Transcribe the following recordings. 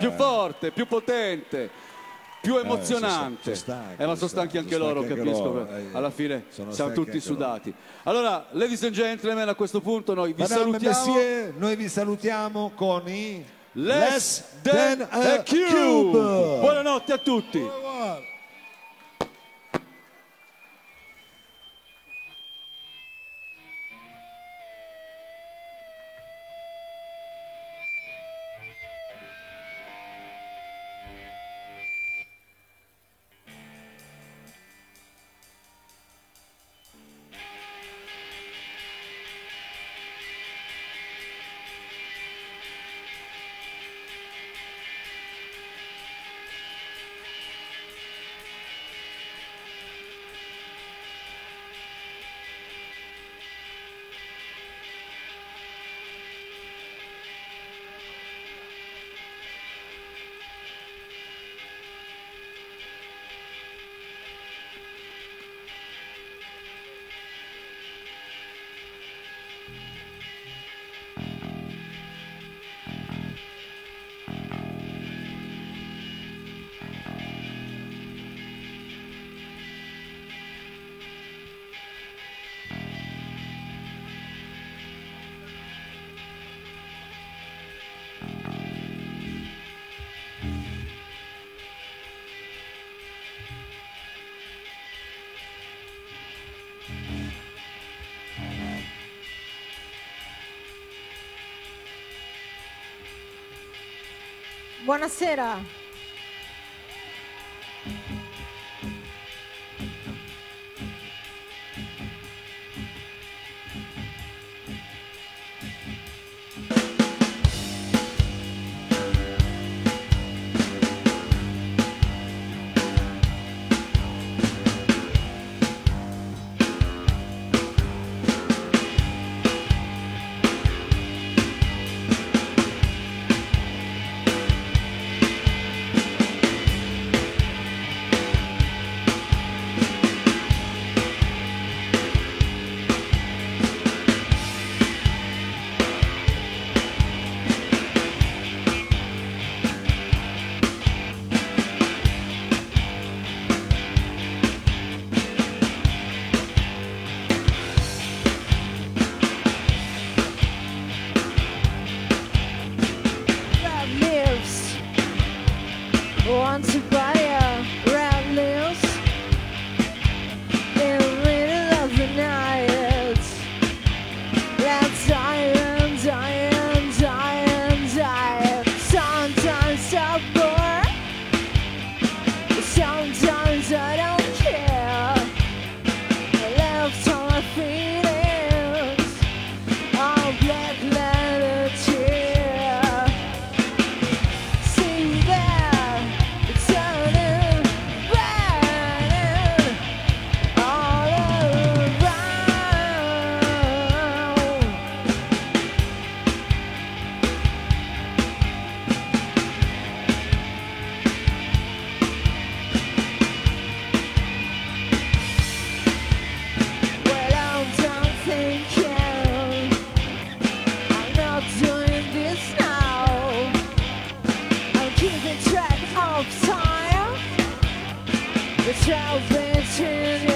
più forte, più potente, più emozionante. sono stanchi, eh, ma sono stanchi sono anche loro, stanchi capisco. loro, eh, Alla fine sono siamo tutti anche loro. sudati. Allora, ladies and gentlemen, a questo punto noi vi Madame salutiamo. Messier, noi vi salutiamo con i Less than a cube. Buonanotte a tutti. Buonasera. Ten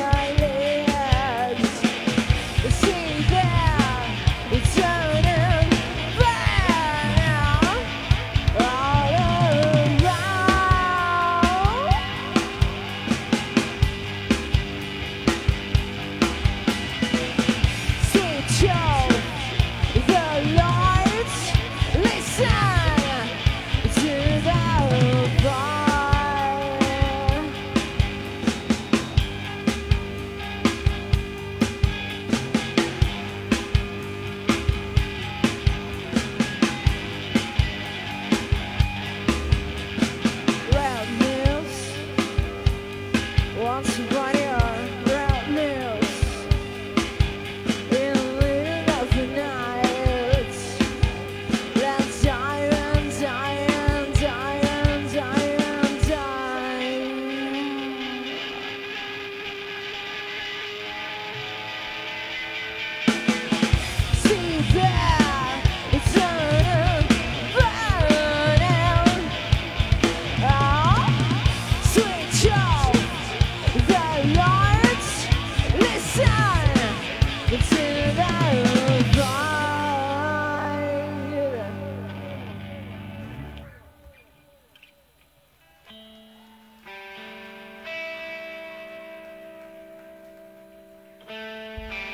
Bye.